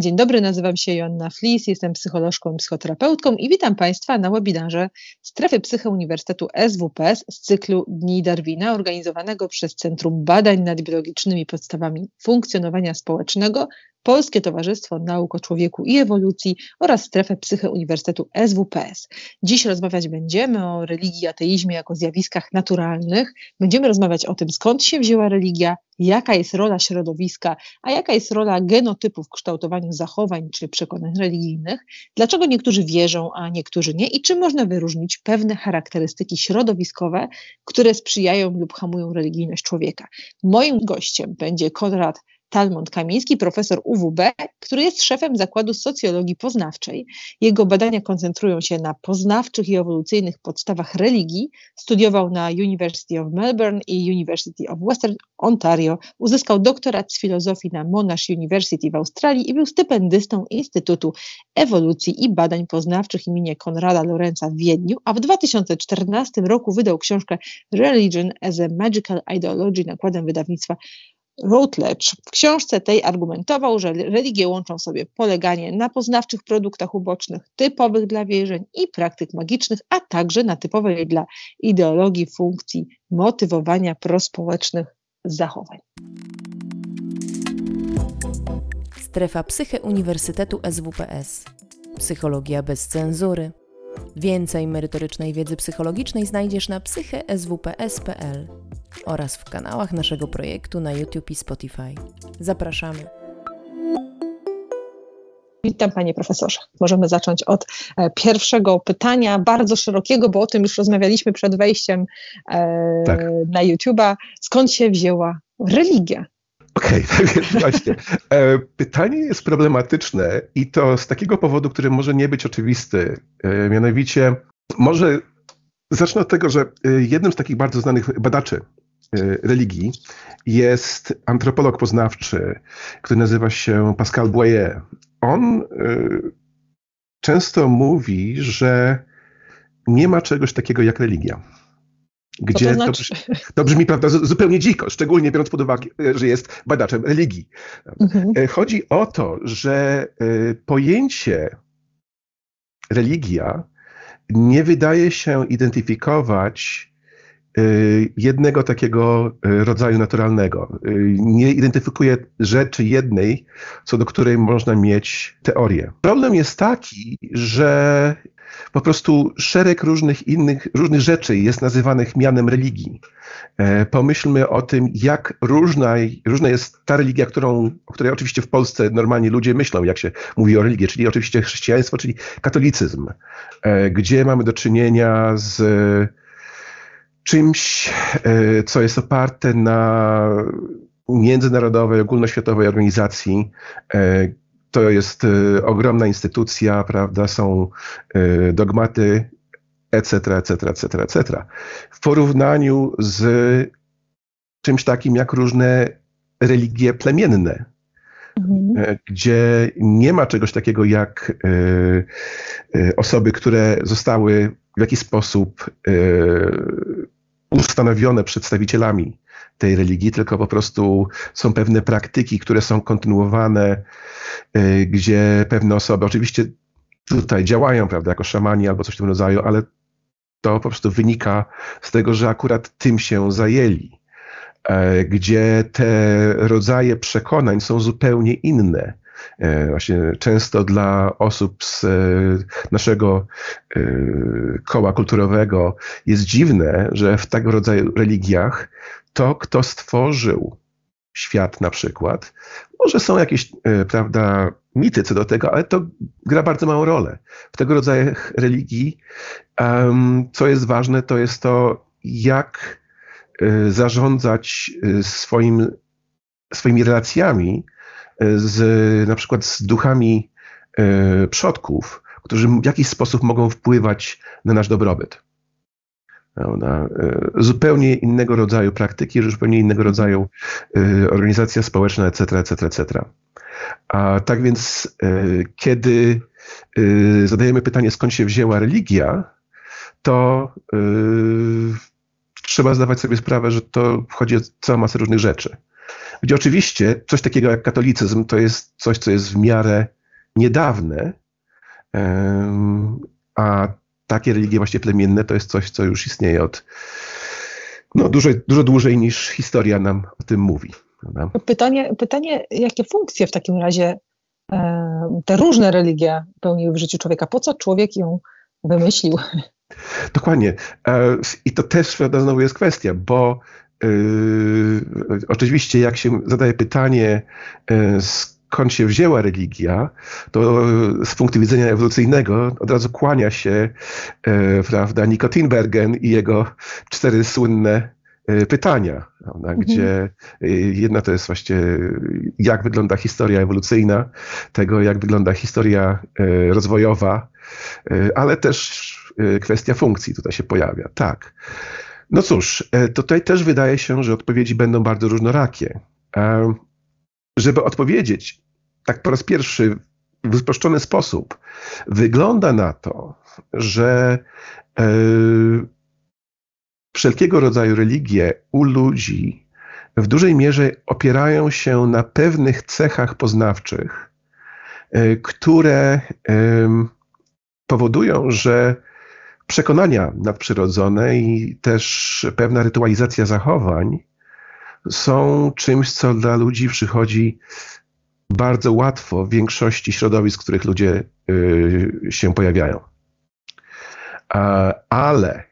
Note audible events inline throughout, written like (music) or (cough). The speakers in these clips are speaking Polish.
Dzień dobry, nazywam się Joanna Flis, jestem psycholożką i psychoterapeutką i witam Państwa na webinarze Strefy Psyche Uniwersytetu SWPS z cyklu Dni Darwina organizowanego przez Centrum Badań nad Biologicznymi Podstawami Funkcjonowania Społecznego Polskie Towarzystwo Nauk o Człowieku i Ewolucji oraz Strefę Psyche Uniwersytetu SWPS. Dziś rozmawiać będziemy o religii, ateizmie jako zjawiskach naturalnych. Będziemy rozmawiać o tym, skąd się wzięła religia, jaka jest rola środowiska, a jaka jest rola genotypu w kształtowaniu zachowań czy przekonań religijnych, dlaczego niektórzy wierzą, a niektórzy nie i czy można wyróżnić pewne charakterystyki środowiskowe, które sprzyjają lub hamują religijność człowieka. Moim gościem będzie Konrad Talmont Kamiński, profesor UWB, który jest szefem Zakładu Socjologii Poznawczej. Jego badania koncentrują się na poznawczych i ewolucyjnych podstawach religii. Studiował na University of Melbourne i University of Western Ontario. Uzyskał doktorat z filozofii na Monash University w Australii i był stypendystą Instytutu Ewolucji i Badań Poznawczych imienia Konrada Lorenza w Wiedniu, a w 2014 roku wydał książkę Religion as a Magical Ideology nakładem wydawnictwa Routledge w książce tej argumentował, że religie łączą sobie poleganie na poznawczych produktach ubocznych typowych dla wierzeń i praktyk magicznych, a także na typowej dla ideologii funkcji motywowania prospołecznych zachowań. Strefa Psyche Uniwersytetu SWPS. Psychologia bez cenzury. Więcej merytorycznej wiedzy psychologicznej znajdziesz na psycheswps.pl oraz w kanałach naszego projektu na YouTube i Spotify. Zapraszamy. Witam panie profesorze. Możemy zacząć od e, pierwszego pytania, bardzo szerokiego, bo o tym już rozmawialiśmy przed wejściem e, tak. na YouTube'a. Skąd się wzięła religia? Okej, okay, (laughs) tak więc właśnie. E, pytanie jest problematyczne i to z takiego powodu, który może nie być oczywisty. Mianowicie, może zacznę od tego, że jednym z takich bardzo znanych badaczy E, religii jest antropolog poznawczy, który nazywa się Pascal Boyer. On e, często mówi, że nie ma czegoś takiego jak religia. Gdzie to, znaczy? to, brzmi, to, brzmi, prawda, zupełnie dziko, szczególnie biorąc pod uwagę, że jest badaczem religii. Mhm. Chodzi o to, że pojęcie religia nie wydaje się identyfikować Y, jednego takiego y, rodzaju naturalnego. Y, nie identyfikuje rzeczy jednej, co do której można mieć teorię. Problem jest taki, że po prostu szereg różnych innych, różnych rzeczy jest nazywanych mianem religii. E, pomyślmy o tym, jak różna, różna jest ta religia, którą, o której oczywiście w Polsce normalnie ludzie myślą, jak się mówi o religii, czyli oczywiście chrześcijaństwo, czyli katolicyzm, e, gdzie mamy do czynienia z czymś, e, co jest oparte na międzynarodowej, ogólnoświatowej organizacji. E, to jest e, ogromna instytucja, prawda, są dogmaty, etc., etc., etc., etc. W porównaniu z czymś takim jak różne religie plemienne, mhm. gdzie nie ma czegoś takiego jak osoby, które zostały w jakiś sposób ustanowione przedstawicielami tej religii, tylko po prostu są pewne praktyki, które są kontynuowane, y, gdzie pewne osoby oczywiście tutaj działają, prawda, jako szamani albo coś w tym rodzaju, ale to po prostu wynika z tego, że akurat tym się zajęli, e, gdzie te rodzaje przekonań są zupełnie inne. E, właśnie często dla osób z e, naszego e, koła kulturowego jest dziwne, że w tego rodzaju religiach to, kto stworzył świat na przykład, może są jakieś, prawda, mity co do tego, ale to gra bardzo małą rolę. W tego rodzaju religii, co jest ważne, to jest to, jak zarządzać swoim, swoimi relacjami z, na przykład z duchami e, przodków, którzy w jakiś sposób mogą wpływać na nasz dobrobyt. Prawda? E, zupełnie innego rodzaju praktyki, zupełnie innego rodzaju e, organizacja społeczna, etc., etc., etc. A tak więc, kiedy zadajemy pytanie, skąd się wzięła religia, to trzeba zdawać sobie sprawę, że to wchodzi o całą masę różnych rzeczy. Gdzie oczywiście coś takiego jak katolicyzm to jest coś, co jest w miarę niedawne, a takie religie właśnie plemienne to jest coś, co już istnieje od no, dużo, dużo dłużej niż historia nam o tym mówi. Pytanie, pytanie, jakie funkcje w takim razie te różne religie pełniły w życiu człowieka? Po co człowiek ją wymyślił? Dokładnie. E, I to też prawda, znowu jest kwestia, bo oczywiście jak się zadaje pytanie, yy, skąd się wzięła religia, to z punktu widzenia ewolucyjnego od razu kłania się yy, prawda, Nikotinbergen i jego cztery słynne pytania, mhm. gdzie jedna to jest właśnie jak wygląda historia ewolucyjna, tego jak wygląda historia rozwojowa, ale też kwestia funkcji tutaj się pojawia. Tak. No cóż, e, tutaj też wydaje się, że odpowiedzi będą bardzo różnorakie. E, żeby odpowiedzieć tak po raz pierwszy w uproszczony sposób, wygląda na to, że e, wszelkiego rodzaju religie u ludzi w dużej mierze opierają się na pewnych cechach poznawczych, które powodują, że przekonania nadprzyrodzone i też pewna rytualizacja zachowań są czymś, co dla ludzi przychodzi bardzo łatwo w większości środowisk, w których ludzie y, się pojawiają. Ale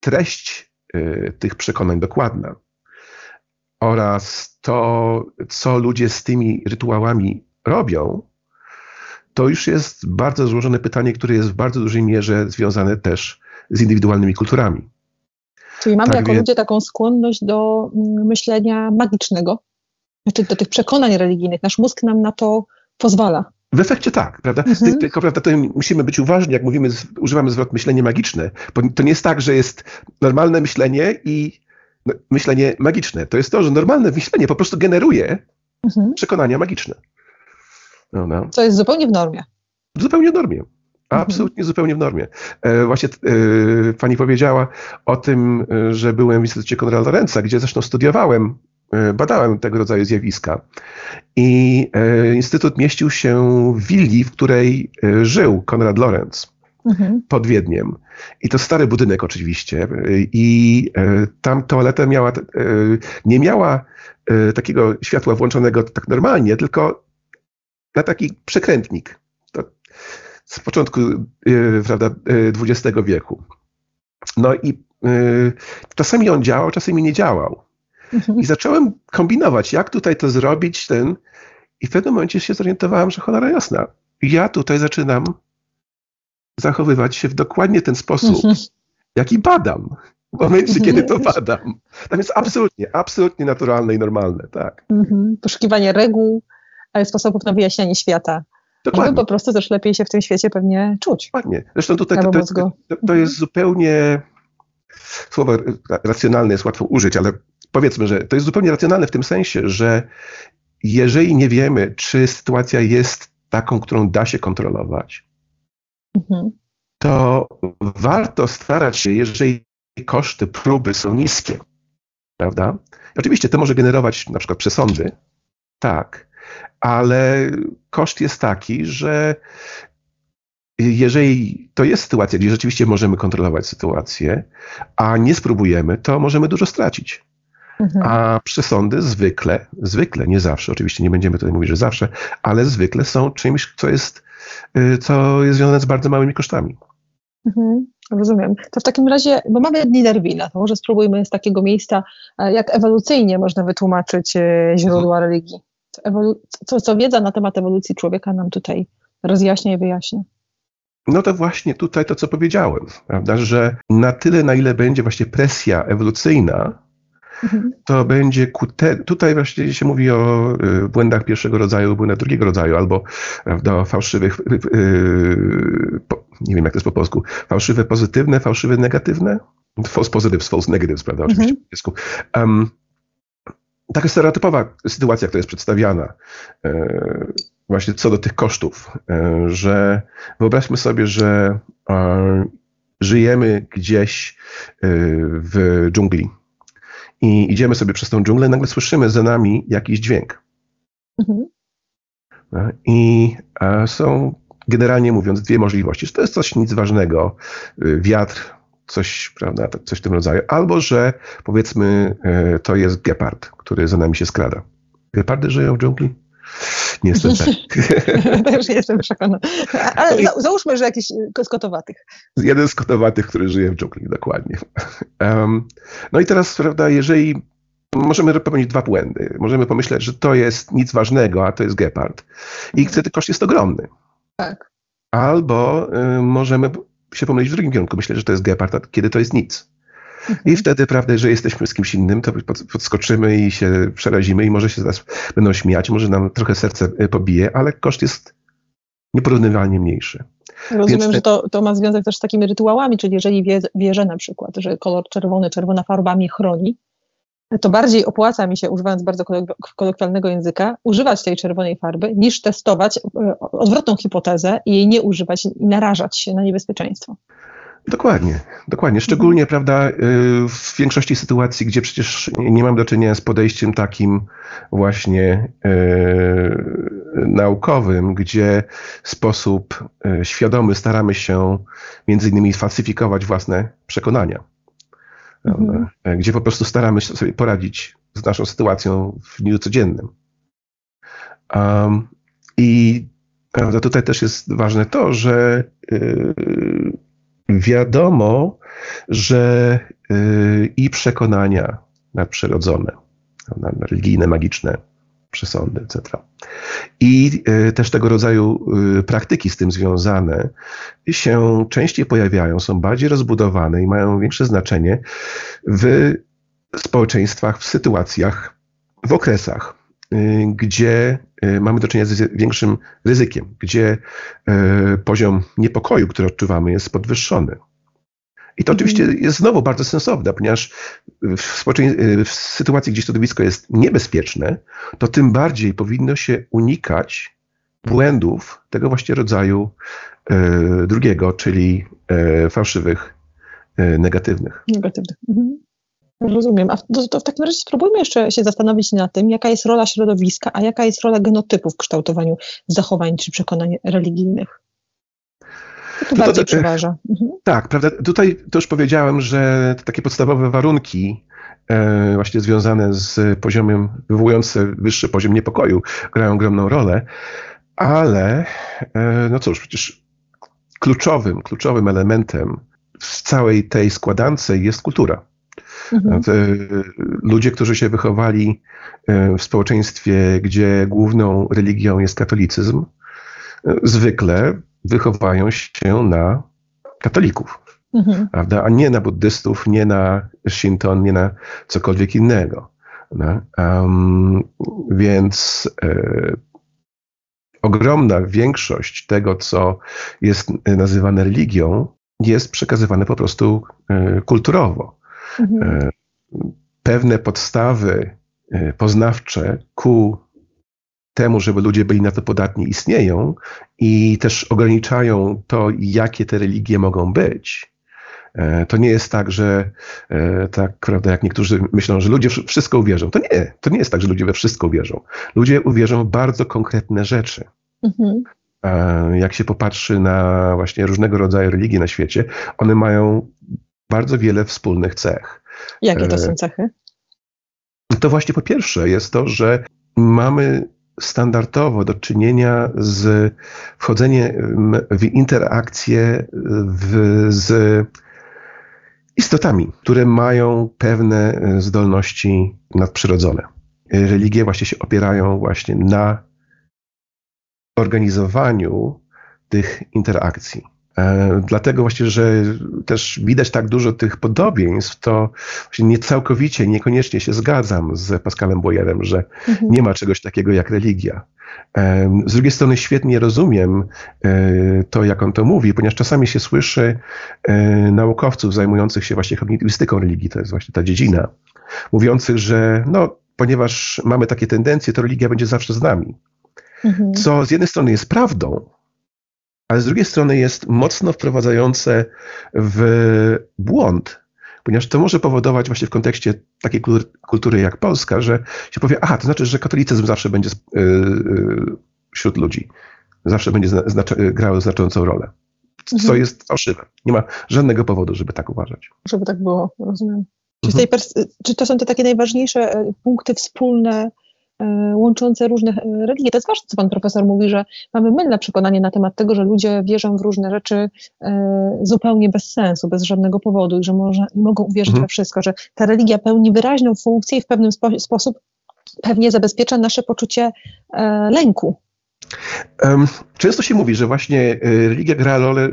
treść y, tych przekonań dokładna oraz to, co ludzie z tymi rytuałami robią, to już jest bardzo złożone pytanie, które jest w bardzo dużej mierze związane też z indywidualnymi kulturami. Czyli mamy tak jako ludzie taką skłonność do mm, myślenia magicznego, znaczy do tych przekonań religijnych. Nasz mózg nam na to pozwala. W efekcie tak, prawda? Mhm. Tylko prawda, to musimy być uważni, jak mówimy, używamy zwrot myślenie magiczne, bo to nie jest tak, że jest normalne myślenie i no, myślenie magiczne. To jest to, że normalne myślenie po prostu generuje mhm. przekonania magiczne. No, Co jest zupełnie w normie. Zupełnie w normie. Absolutnie mhm. zupełnie w normie. E, właśnie e, pani powiedziała o tym, e, że byłem w Instytucie Konrada Lorenza, gdzie zresztą studiowałem, badałem tego rodzaju zjawiska. I Instytut mieścił się w willi, w której żył Konrad Lorenz. Mhm. Pod Wiedniem. I to stary budynek oczywiście. I tam toaleta miała, nie miała takiego światła włączonego tak normalnie, tylko na taki przekrętnik. To z początku yy, prawda, XX yy, wieku. No i yy, czasami on działał, czasami nie działał. Mhm. I zacząłem kombinować, jak tutaj to zrobić, ten. I w pewnym momencie się zorientowałem, że cholera jasna. Ja tutaj zaczynam zachowywać się w dokładnie ten sposób, mhm. jaki badam. W momencie, kiedy to badam. Tam jest absolutnie, absolutnie naturalne i normalne, tak. Mhm. Poszukiwanie reguł, sposobów na wyjaśnianie świata. Dokładnie. Żeby po prostu też lepiej się w tym świecie pewnie czuć. Dokładnie. Zresztą tutaj to, to, to, to jest zupełnie, słowo racjonalne jest łatwo użyć, ale powiedzmy, że to jest zupełnie racjonalne w tym sensie, że jeżeli nie wiemy, czy sytuacja jest taką, którą da się kontrolować, mhm. to warto starać się, jeżeli koszty próby są niskie, prawda? oczywiście to może generować na przykład przesądy, tak, ale koszt jest taki, że jeżeli to jest sytuacja, gdzie rzeczywiście możemy kontrolować sytuację, a nie spróbujemy, to możemy dużo stracić. Mhm. A przesądy zwykle, zwykle, nie zawsze, oczywiście nie będziemy tutaj mówić, że zawsze, ale zwykle są czymś, co jest, y, co jest związane z bardzo małymi kosztami. Mhm, rozumiem. To w takim razie, bo mamy dni Darwina, to może spróbujmy z takiego miejsca, e, jak ewolucyjnie można wytłumaczyć e, źródła mhm. religii co, co wiedza na temat ewolucji człowieka nam tutaj rozjaśnia i wyjaśnia. No to właśnie tutaj to, co powiedziałem, prawda, że na tyle, na ile będzie właśnie presja ewolucyjna, mhm. to będzie te, tutaj właśnie się mówi o y, błędach pierwszego rodzaju, błędach drugiego rodzaju, albo prawda, o fałszywych, yy, po, nie wiem jak to jest po polsku, fałszywe pozytywne, fałszywe negatywne, false positives, false negatives, prawda, oczywiście mhm. po polsku. Um, taka stereotypowa sytuacja, która jest przedstawiana e, właśnie co do tych kosztów, e, że wyobraźmy sobie, że e, żyjemy gdzieś w dżungli i idziemy sobie przez tą dżunglę, nagle słyszymy za nami jakiś dźwięk. Mhm. I są generalnie mówiąc dwie możliwości, że to jest coś nic ważnego, wiatr, coś, prawda, coś w tym rodzaju, albo że powiedzmy e, to jest gepard, który za nami się skrada. Gepardy żyją w dżungli? Niestety. (laughs) Też nie jestem przekonana. Ale załóżmy, że jakiś z kotowatych. Jeden z kotowatych, który żyje w dżungli, dokładnie. Um, no i teraz, prawda, jeżeli możemy popełnić dwa błędy. Możemy pomyśleć, że to jest nic ważnego, a to jest gepard. I wtedy koszt jest ogromny. Tak. Albo y, możemy się pomylić w drugim kierunku, myśleć, że to jest gepard, kiedy to jest nic. I mhm. wtedy, prawda, że jesteśmy z kimś innym, to podskoczymy i się przerazimy i może się zaraz będą śmiać, może nam trochę serce y, pobije, ale koszt jest nieporównywalnie mniejszy. Rozumiem, Więc... że to, to ma związek też z takimi rytuałami, czyli jeżeli wie, wierzę na przykład, że kolor czerwony, czerwona farba mnie chroni, to bardziej opłaca mi się, używając bardzo kolokwialnego języka, używać tej czerwonej farby, niż testować e, odwrotną hipotezę i jej nie używać i narażać się na niebezpieczeństwo. Dokładnie, dokładnie. Szczególnie, mhm. prawda, y, w większości sytuacji, gdzie przecież nie mam do czynienia z podejściem takim właśnie yy, naukowym, gdzie w sposób yy, świadomy staramy się między innymi falsyfikować własne przekonania mhm. E, gdzie po prostu staramy się sobie poradzić z naszą sytuacją w dniu codziennym. Um, I prawda, tutaj też jest ważne to, że yy, wiadomo, że yy, i przekonania nadprzyrodzone, religijne, magiczne, przesądy, etc. I y, też tego rodzaju y, praktyki z tym związane się częściej pojawiają, są bardziej rozbudowane i mają większe znaczenie w społeczeństwach, w sytuacjach, w okresach, y, gdzie mamy do czynienia z większym ryzykiem, gdzie poziom niepokoju, który odczuwamy, jest podwyższony. I to oczywiście mhm. jest znowu bardzo sensowne, ponieważ w, w sytuacji, gdzie środowisko jest niebezpieczne, to tym bardziej powinno się unikać błędów tego właśnie rodzaju e, drugiego, czyli e, fałszywych, e, negatywnych. Negatywnych. Mhm. Rozumiem. A to, to, w takim razie spróbujmy jeszcze się zastanowić nad tym, jaka jest rola środowiska, a jaka jest rola genotypu w kształtowaniu zachowań czy przekonań religijnych. To bardziej to, przeważa. Mhm. Tak, prawda. Tutaj to już powiedziałem, że takie podstawowe warunki e, właśnie związane z poziomem, wywołujące wyższy poziom niepokoju grają ogromną rolę, ale e, no cóż, przecież kluczowym, kluczowym elementem w całej tej składance jest kultura. Mhm. Ludzie, którzy się wychowali e, w społeczeństwie, gdzie główną religią jest katolicyzm, zwykle wychowają się na katolików, mhm. prawda? a nie na buddystów, nie na Shinton, nie na cokolwiek innego. Um, więc e, ogromna większość tego, co jest nazywane religią, jest przekazywane po prostu e, kulturowo. Mhm. E, pewne podstawy e, poznawcze ku temu, żeby ludzie byli na to podatni, istnieją i też ograniczają to, jakie te religie mogą być. E, to nie jest tak, że e, tak, prawda, jak niektórzy myślą, że ludzie wszystko uwierzą. To nie, to nie jest tak, że ludzie we wszystko uwierzą. Ludzie uwierzą w bardzo konkretne rzeczy. Mhm. Jak się popatrzy na właśnie różnego rodzaju religie na świecie, one mają bardzo wiele wspólnych cech. Jakie to e, są cechy? To właśnie po pierwsze jest to, że mamy standardowo do czynienia z wchodzeniem w interakcję w, z istotami, które mają pewne zdolności nadprzyrodzone. Religie właśnie się opierają właśnie na organizowaniu tych interakcji. E, dlatego właśnie, że też widać tak dużo tych podobieństw, to właśnie nie całkowicie, niekoniecznie się zgadzam z Pascalem Boyerem, że mhm. nie ma czegoś takiego jak religia. E, z drugiej strony świetnie rozumiem e, to, jak on to mówi, ponieważ czasami się słyszy naukowców zajmujących się właśnie kognitywistyką religii, to jest właśnie ta dziedzina, mówiących, że no, ponieważ mamy takie tendencje, to religia będzie zawsze z nami. Mhm. Co z jednej strony jest prawdą, ale z drugiej strony jest mocno wprowadzające w błąd, Ponieważ to może powodować właśnie w kontekście takiej kultury jak Polska, że się powie, aha, to znaczy, że katolicyzm zawsze będzie wśród ludzi, zawsze będzie grał znaczącą rolę. Co mhm. jest fałszywe. Nie ma żadnego powodu, żeby tak uważać. Żeby tak było, rozumiem. Czy, mhm. czy to są te takie najważniejsze e, punkty wspólne, łączące różne e, religie? To jest ważne, co pan profesor mówi, że mamy mylne przekonanie na temat tego, że ludzie wierzą w różne rzeczy zupełnie bez sensu, bez żadnego powodu i że może, mogą uwierzyć mhm. we wszystko, że ta religia pełni wyraźną funkcję i w pewnym spo, sposób pewnie zabezpiecza nasze poczucie lęku Często się mówi, że właśnie e, religia gra rolę, e,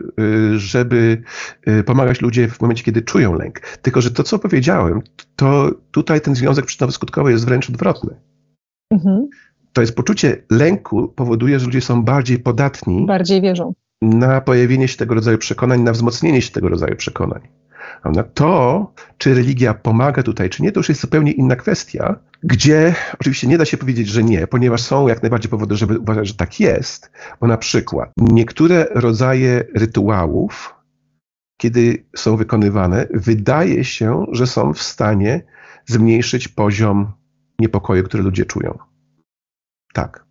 żeby e, pomagać ludziom w momencie, kiedy czują lęk. Tylko, że to, co powiedziałem, to tutaj ten związek przyczynowo-skutkowy jest wręcz odwrotny. Mhm. To jest poczucie lęku powoduje, że ludzie są bardziej podatni. Bardziej wierzą. Na pojawienie się tego rodzaju przekonań, na wzmocnienie się tego rodzaju przekonań. To, czy religia pomaga tutaj, czy nie, to już jest zupełnie inna kwestia, gdzie oczywiście nie da się powiedzieć, że nie, ponieważ są jak najbardziej powody, żeby uważać, że tak jest, bo na przykład niektóre rodzaje rytuałów, kiedy są wykonywane, wydaje się, że są w stanie zmniejszyć poziom niepokoju, który ludzie czują. Tak.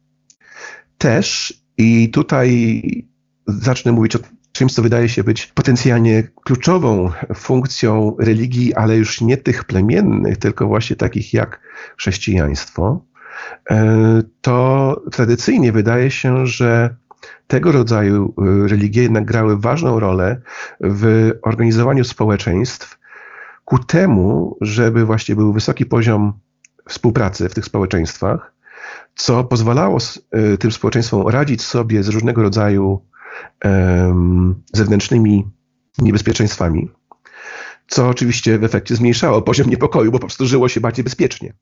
Też, i tutaj zacznę mówić o czymś, co wydaje się być potencjalnie kluczową funkcją religii, ale już nie tych plemiennych, tylko właśnie takich jak chrześcijaństwo, e, to tradycyjnie wydaje się, że tego rodzaju e, religie jednak grały ważną rolę w organizowaniu społeczeństw ku temu, żeby właśnie był wysoki poziom współpracy w tych społeczeństwach, co pozwalało e, tym społeczeństwom radzić sobie z różnego rodzaju zewnętrznymi niebezpieczeństwami, co oczywiście w efekcie zmniejszało poziom niepokoju, bo po prostu żyło się bardziej bezpiecznie.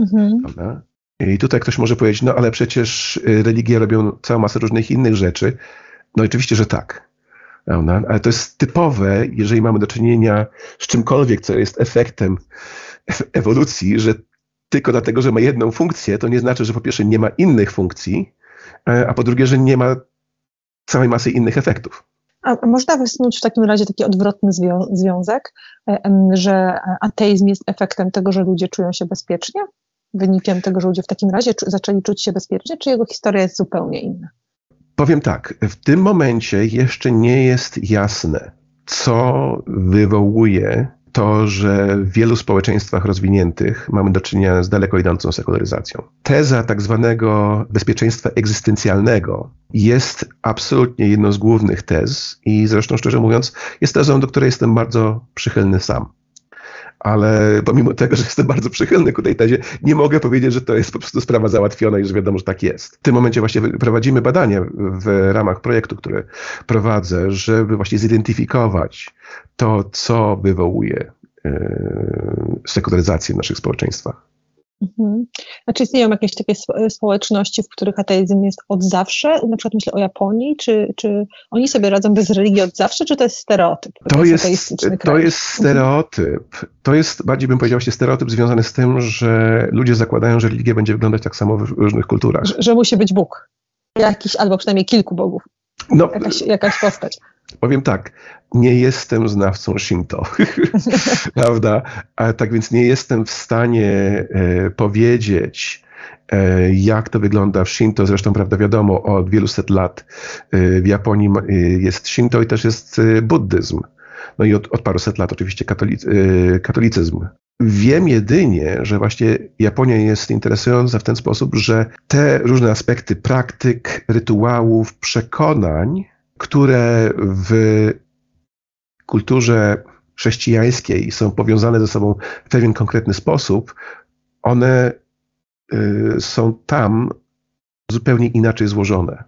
Mhm. I tutaj ktoś może powiedzieć, no ale przecież y, religie robią całą masę różnych innych rzeczy. No oczywiście, że tak. Prawda? Ale to jest typowe, jeżeli mamy do czynienia z czymkolwiek, co jest efektem ewolucji, że tylko dlatego, że ma jedną funkcję, to nie znaczy, że po pierwsze nie ma innych funkcji, e, a po drugie, że nie ma całej masy innych efektów. A można wysnuć w takim razie taki odwrotny zwią związek, że ateizm jest efektem tego, że ludzie czują się bezpiecznie? Wynikiem tego, że ludzie w takim razie zaczęli czuć się bezpiecznie, czy jego historia jest zupełnie inna? Powiem tak, w tym momencie jeszcze nie jest jasne, co wywołuje to, że w wielu społeczeństwach rozwiniętych mamy do czynienia z daleko idącą sekularyzacją. Teza tak zwanego bezpieczeństwa egzystencjalnego jest absolutnie jedną z głównych tez i zresztą szczerze mówiąc jest tezą, do której jestem bardzo przychylny sam ale pomimo tego, że jestem bardzo przychylny ku tej tezie, nie mogę powiedzieć, że to jest po prostu sprawa załatwiona i że wiadomo, że tak jest. W tym momencie właśnie prowadzimy badania w ramach projektu, który prowadzę, żeby właśnie zidentyfikować to, co wywołuje e, sekularyzację w naszych społeczeństwach. Mhm. Znaczy istnieją jakieś takie społeczności, w których ateizm jest od zawsze? Na przykład myślę o Japonii, czy, czy oni sobie radzą bez religii od zawsze, czy to jest stereotyp? To jest, to jest mhm. stereotyp. To jest, bardziej bym powiedział, się stereotyp związany z tym, że ludzie zakładają, że religia będzie wyglądać tak samo w różnych kulturach. Że, że musi być Bóg. Jakiś, albo przynajmniej kilku bogów. No, jakaś, jakaś postać. Powiem tak, nie jestem znawcą Shinto, (laughs) prawda? A tak więc nie jestem w stanie e, powiedzieć, e, jak to wygląda w Shinto. Zresztą, prawda, wiadomo, od wielu set lat e, w Japonii e, jest Shinto i też jest buddyzm. No i od, od paru set lat oczywiście katolic, e, katolicyzm. Wiem jedynie, że właśnie Japonia jest interesująca w ten sposób, że te różne aspekty praktyk, rytuałów, przekonań, które w kulturze chrześcijańskiej są powiązane ze sobą w pewien konkretny sposób, one y, są tam zupełnie inaczej złożone.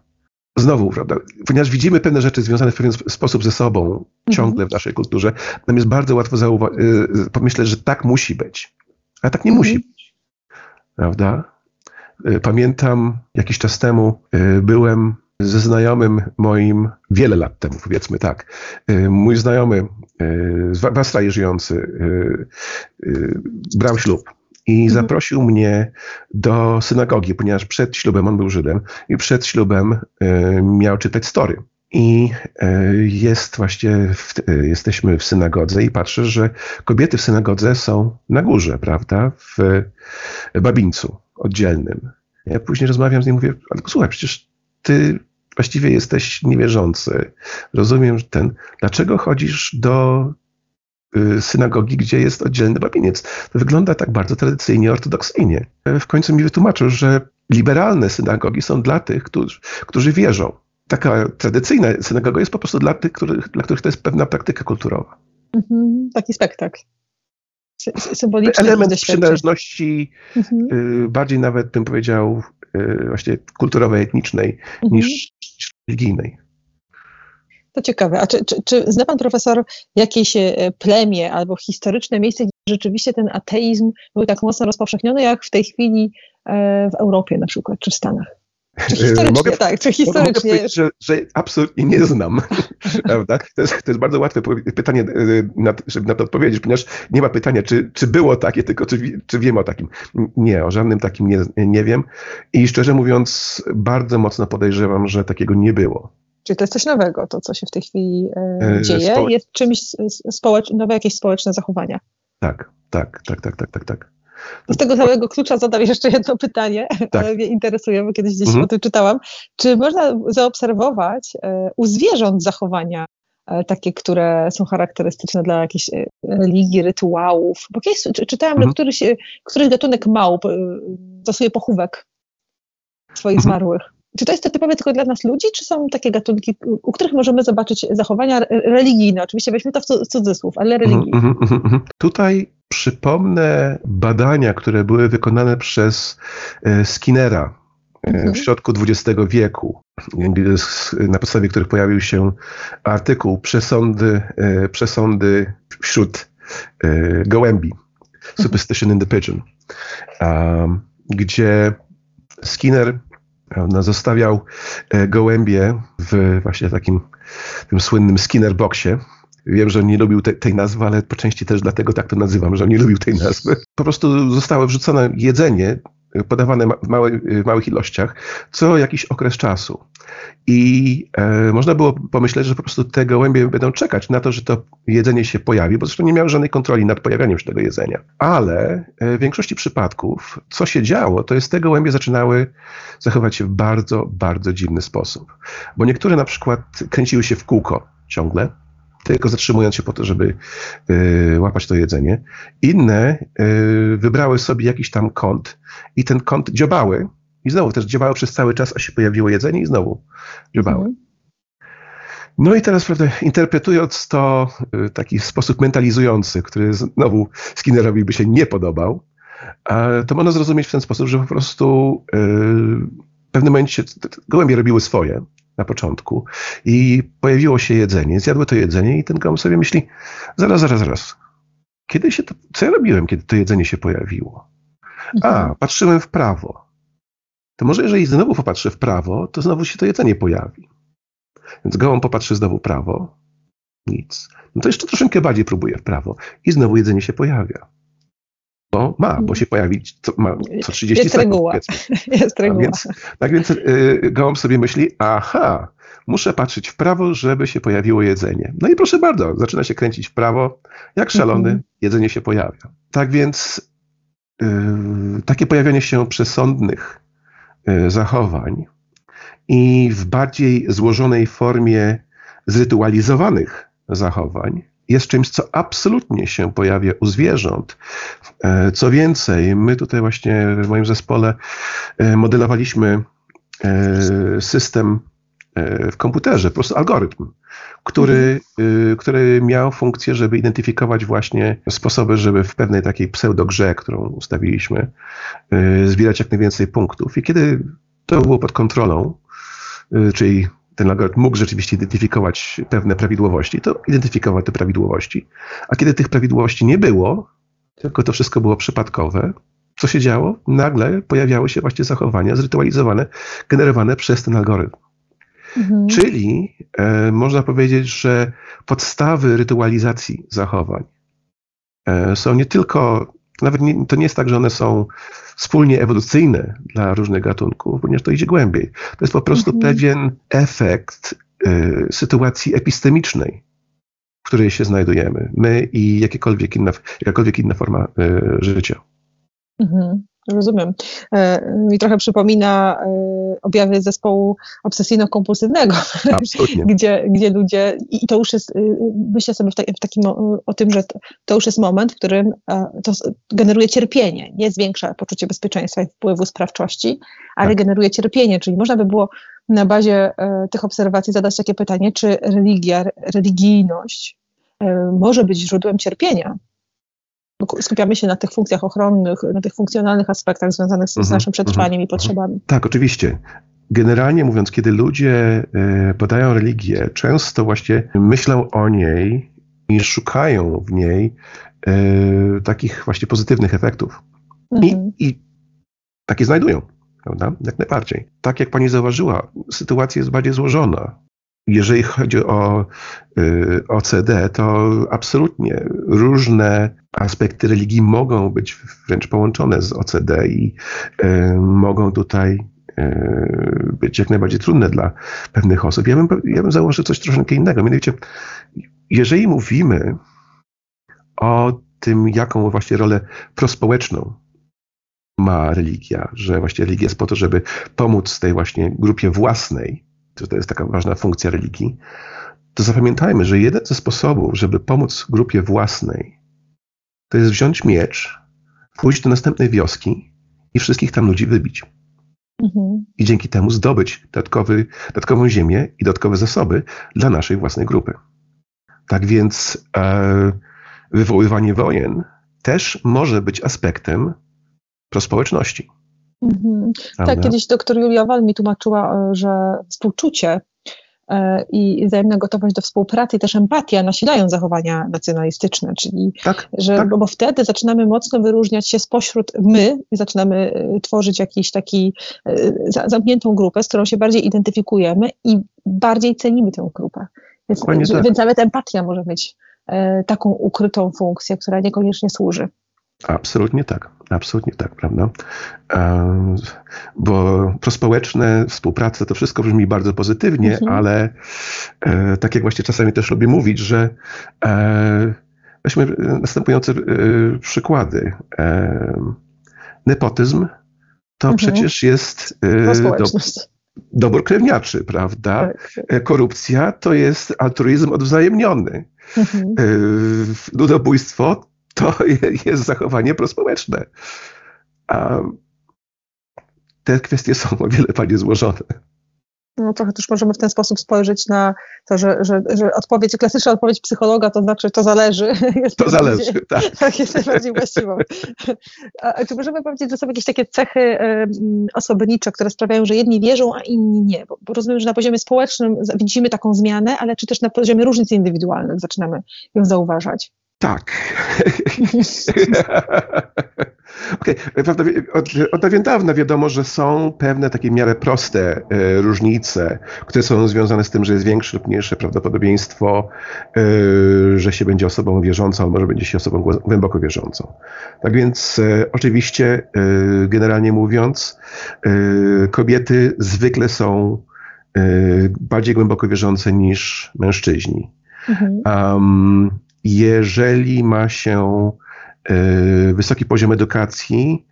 Znowu, prawda, ponieważ widzimy pewne rzeczy związane w pewien sposób ze sobą mhm. ciągle w naszej kulturze, nam jest bardzo łatwo y, pomyśleć, że tak musi być. A tak nie mhm. musi być. Prawda? Y, pamiętam jakiś czas temu byłem ze znajomym moim wiele lat temu, powiedzmy tak. Y, mój znajomy y, w Australii żyjący y, brał ślub i mhm. zaprosił mnie do synagogi, ponieważ przed ślubem on był Żydem i przed ślubem miał czytać story. I e, jest właśnie, w, e, jesteśmy w synagodze i patrzę, że kobiety w synagodze są na górze, prawda, w babińcu oddzielnym. Ja później rozmawiam z nim, mówię, ale słuchaj, przecież ty właściwie jesteś niewierzący. Rozumiem, że ten, dlaczego chodzisz do y, synagogi, gdzie jest oddzielny babiniec? To wygląda tak bardzo tradycyjnie, ortodoksyjnie. W końcu mi wytłumaczył, że liberalne synagogi są dla tych, którzy, którzy wierzą taka tradycyjna synagoga jest po prostu dla tych, których, dla których to jest pewna praktyka kulturowa. Mhm, taki spektakl. Symboliczny. Element przynależności, mhm. y, bardziej nawet bym powiedział, y, właśnie kulturowej, etnicznej, mhm. niż religijnej. To ciekawe. A czy, czy, czy zna pan profesor jakieś e, plemię albo historyczne miejsce, gdzie rzeczywiście ten ateizm był tak mocno rozpowszechniony, jak w tej chwili e, w Europie na przykład, czy w Stanach? Czy historycznie, mogę, tak, czy historycznie. Mogę że, że absolutnie nie znam, (laughs) prawda? To jest, to jest bardzo łatwe pytanie, e, na, żeby na to odpowiedzieć, ponieważ nie ma pytania, czy, czy było takie, tylko czy, czy wiem o takim. Nie, o żadnym takim nie, nie wiem i szczerze mówiąc bardzo mocno podejrzewam, że takiego nie było. Czyli to jest coś nowego, to co się w tej chwili e, dzieje, Społecz... jest czymś społecz... nowe jakieś społeczne zachowania. Tak, tak, tak, tak, tak, tak, tak. Z tego całego klucza zadam jeszcze jedno pytanie, (laughs) tak. ale mnie interesuje, bo kiedyś gdzieś mhm. o tym czytałam. Czy można zaobserwować e, u zwierząt zachowania e, takie, które są charakterystyczne dla jakiejś e, religii, rytuałów? Bo kiedyś czytałam, mhm. że któryś, któryś gatunek małp stosuje pochówek swoich mhm. zmarłych. Czy to jest to typowe tylko dla nas ludzi, czy są takie gatunki, u których możemy zobaczyć zachowania religijne? Oczywiście weźmy to w cudzysłów, ale mhm, religijne. Mm, mm, Tutaj przypomnę badania, które były wykonane przez e, Skinnera e, mhm. w środku XX wieku, na podstawie których pojawił się artykuł Przesądy, e, przesądy wśród gołębi, Superstition in the Pigeon, gdzie Skinner prawda, zostawiał gołębie w właśnie takim tym słynnym Skinner boxie, Wiem, że nie lubił te, tej nazwy, ale po części też dlatego tak to nazywam, że nie lubił tej nazwy. Po prostu zostało wrzucone jedzenie podawane w, w małych ilościach co jakiś okres czasu. I e, można było pomyśleć, że po prostu te gołębie będą czekać na to, że to jedzenie się pojawi, bo zresztą nie miały żadnej kontroli nad pojawianiem się tego jedzenia. Ale e, w większości przypadków, co się działo, to jest te gołębie zaczynały zachować się w bardzo, bardzo dziwny sposób. Bo niektóre na przykład kręciły się w kółko ciągle, tylko zatrzymując się po to, żeby y, łapać to jedzenie. Inne y, wybrały sobie jakiś tam kąt i ten kąt dziobały i znowu też dziobały przez cały czas, a się pojawiło jedzenie i znowu dziobały. Mhm. No i teraz, prawda, interpretując to w taki sposób mentalizujący, który znowu Skinnerowi by się nie podobał, to można zrozumieć w ten sposób, że po prostu w pewnym momencie gołębie robiły swoje, na początku i pojawiło się jedzenie, zjadły to jedzenie i ten gołąb sobie myśli, zaraz, zaraz, zaraz, kiedy się to, co ja robiłem, kiedy to jedzenie się pojawiło? A, mhm. patrzyłem w prawo. To może jeżeli znowu popatrzę w prawo, to znowu się to jedzenie pojawi. Więc gołąb popatrzy znowu w prawo, nic. No to jeszcze troszeczkę bardziej próbuje w prawo i znowu jedzenie się pojawia. Bo ma, bo mhm. się pojawi co, ma co 30 jest sekund. Reguła. (laughs) Jest reguła. Tak więc, tak więc y, gołąb sobie myśli, aha, muszę patrzeć w prawo, żeby się pojawiło jedzenie. No i proszę bardzo, zaczyna się kręcić w prawo, jak szalony, mhm. jedzenie się pojawia. Tak więc y, takie pojawianie się przesądnych y, zachowań i w bardziej złożonej formie zrytualizowanych zachowań jest czymś, co absolutnie się pojawia u zwierząt. E, co więcej, my tutaj właśnie w moim zespole e, modelowaliśmy e, system w komputerze, po prostu algorytm, który, mhm. który miał funkcję, żeby identyfikować właśnie sposoby, żeby w pewnej takiej pseudogrze, którą ustawiliśmy, zbierać jak najwięcej punktów. I kiedy to było pod kontrolą, czyli ten algorytm mógł rzeczywiście identyfikować pewne prawidłowości, to identyfikował te prawidłowości. A kiedy tych prawidłowości nie było, tylko to wszystko było przypadkowe, co się działo? Nagle pojawiały się właśnie zachowania zrytualizowane, generowane przez ten algorytm. Mhm. Czyli e, można powiedzieć, że podstawy rytualizacji zachowań e, są nie tylko, nawet nie, to nie jest tak, że one są wspólnie ewolucyjne dla różnych gatunków, ponieważ to idzie głębiej. To jest po prostu mhm. pewien efekt y, sytuacji epistemicznej, w której się znajdujemy, my i jakiekolwiek inna, jakakolwiek inna forma y, życia. Mhm. Rozumiem. E, mi trochę przypomina e, objawy zespołu obsesyjno-kompulsywnego, (laughs) gdzie, gdzie ludzie, i to już jest, y, myślę sobie w, w takim, o tym, że to, już jest moment, w którym e, to generuje cierpienie, nie zwiększa poczucie bezpieczeństwa i wpływu sprawczości, ale tak. generuje cierpienie, czyli można by było na bazie tych obserwacji zadać takie pytanie, czy religia, religijność może być źródłem cierpienia, skupiamy się na tych funkcjach ochronnych, na tych funkcjonalnych aspektach związanych z, mhm, naszym przetrwaniem mhm, i potrzebami. Tak, oczywiście. Generalnie mówiąc, kiedy ludzie badają religię, często właśnie myślą o niej i szukają w niej y, takich właśnie pozytywnych efektów. Mhm. I, I takie znajdują, prawda? Jak najbardziej. Tak jak pani zauważyła, sytuacja jest bardziej złożona. Jeżeli chodzi o y, OCD, to absolutnie różne aspekty religii mogą być wręcz połączone z OCD i y, mogą tutaj y, być jak najbardziej trudne dla pewnych osób. Ja bym, ja bym założył coś troszkę innego. Mianowicie, jeżeli mówimy o tym, jaką właśnie rolę prospołeczną ma religia, że właśnie religia jest po to, żeby pomóc tej właśnie grupie własnej, że to jest taka ważna funkcja religii, to zapamiętajmy, że jeden ze sposobów, żeby pomóc grupie własnej, to jest wziąć miecz, pójść do następnej wioski i wszystkich tam ludzi wybić. Mhm. I dzięki temu zdobyć dodatkowy, dodatkową ziemię i dodatkowe zasoby dla naszej własnej grupy. Tak więc e, wywoływanie wojen też może być aspektem prospołeczności. Mhm. Tak, kiedyś doktor Julia Wal mi tłumaczyła, e, że współczucie e, i wzajemna gotowość do współpracy i też empatia nasilają zachowania nacjonalistyczne, czyli tak, że, tak. bo wtedy zaczynamy mocno wyróżniać się spośród my, zaczynamy e, tworzyć jakiś taki zamkniętą grupę, z którą się bardziej identyfikujemy i bardziej cenimy tę grupę. Więc, tak. więc nawet empatia może mieć taką ukrytą funkcję, która niekoniecznie służy. Absolutnie tak, absolutnie tak, prawda? Bo prospołeczne, współpraca, to wszystko brzmi bardzo pozytywnie, mhm. ale e, tak jak właśnie czasami też lubię mówić, że e, weźmy następujące e, przykłady. Nepotyzm to mhm. przecież jest do, dobór krewniaczy, prawda? Tak. Korupcja to jest altruizm odwzajemniony. Mhm. Ludobójstwo to jest zachowanie prospołeczne. A te kwestie są o wiele bardziej złożone. No trochę też możemy w ten sposób spojrzeć na to, że, że, że odpowiedź, klasyczna odpowiedź psychologa to znaczy to zależy. (laughs) Jest to zależy, tak. (laughs) Tak, jest najbardziej właściwą. A, czy możemy powiedzieć, że są jakieś takie cechy um, osobnicze, które sprawiają, że jedni wierzą, a inni nie? Bo, bo rozumiem, że na poziomie społecznym widzimy taką zmianę, ale czy też na poziomie różnic indywidualnych zaczynamy ją zauważać? Tak. (laughs) okay. od, od dawien dawna wiadomo, że są pewne takie miarę proste e, różnice, które są związane z tym, że jest większe lub mniejsze prawdopodobieństwo, e, że się będzie osobą wierzącą, albo że będzie się osobą głęboko wierzącą. Tak więc e, oczywiście, e, generalnie mówiąc, e, kobiety zwykle są e, bardziej głęboko wierzące niż mężczyźni. Mhm. Um, jeżeli ma się e, wysoki poziom edukacji,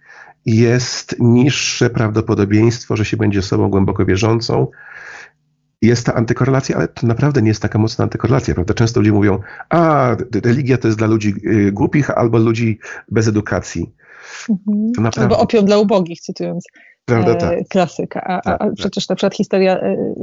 jest niższe prawdopodobieństwo, że się będzie osobą głęboko wierzącą. Jest ta antykorelacja, ale to naprawdę nie jest taka mocna antykorelacja, prawda? Często ludzie mówią, a religia to jest dla ludzi e, głupich albo ludzi bez edukacji. Mhm. Naprawdę... Albo opium dla ubogich, cytując Prawda, e, tak. klasyka. A, tak, a, tak, przecież na przykład historia e,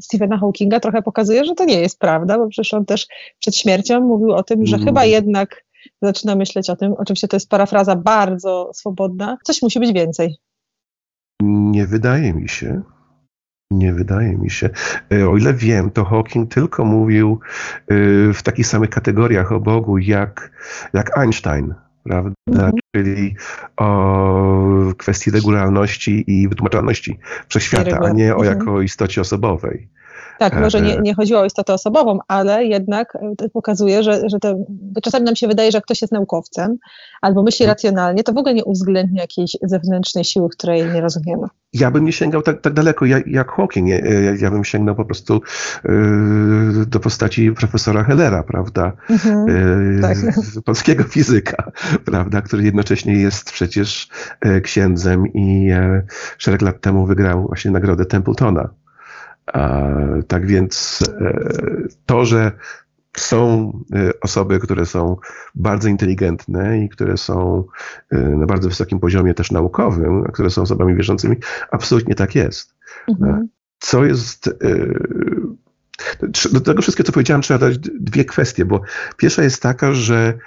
Stephena Hawkinga trochę pokazuje, że to nie jest prawda, bo przecież on też przed śmiercią mówił o tym, że mm. chyba jednak zaczyna myśleć o tym. Oczywiście to jest parafraza bardzo swobodna. Coś musi być więcej. Nie wydaje mi się. Nie wydaje mi się. E, o ile wiem, to Hawking tylko mówił w takich samych kategoriach o Bogu jak, jak Einstein prawda? Mhm. Czyli o kwestii regularności i wytłumaczalności wszechświata, a nie o mhm. jako istocie osobowej. Tak, może nie, nie chodziło o istotę osobową, ale jednak pokazuje, że, że to, czasami nam się wydaje, że ktoś jest naukowcem albo myśli mhm. racjonalnie, to w ogóle nie uwzględnia jakiejś zewnętrznej siły, której nie rozumiemy. Ja bym nie sięgał tak, tak daleko jak, jak Hawking. Ja, ja bym sięgnął po prostu yy, do postaci profesora Hellera, prawda? Mhm, yy, tak. Polskiego fizyka, (laughs) prawda? Który jednocześnie jest przecież księdzem i szereg lat temu wygrał właśnie nagrodę Templetona. Tak więc e, to, że są e, osoby, które są bardzo inteligentne i które są e, na bardzo wysokim poziomie też naukowym, które są osobami wierzącymi, absolutnie tak jest. Mhm. Co jest. Do tego wszystkiego, co powiedziałem, trzeba dać dwie kwestie, bo pierwsza jest taka, że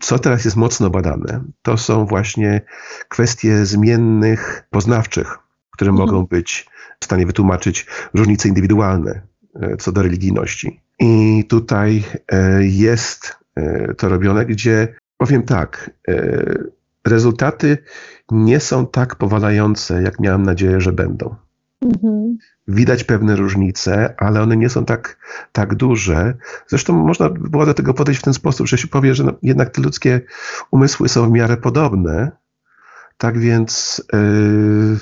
co teraz jest mocno badane, to są właśnie kwestie zmiennych poznawczych, które mhm. mogą być w stanie wytłumaczyć różnice indywidualne e, co do religijności. I tutaj e, jest e, to robione, gdzie powiem tak, rezultaty nie są tak powalające, jak miałem nadzieję, że będą. Mhm. Widać pewne różnice, ale one nie są tak, tak duże. Zresztą można by było do tego podejść w ten sposób, że się powie, że no, jednak te ludzkie umysły są w miarę podobne. Tak więc yy,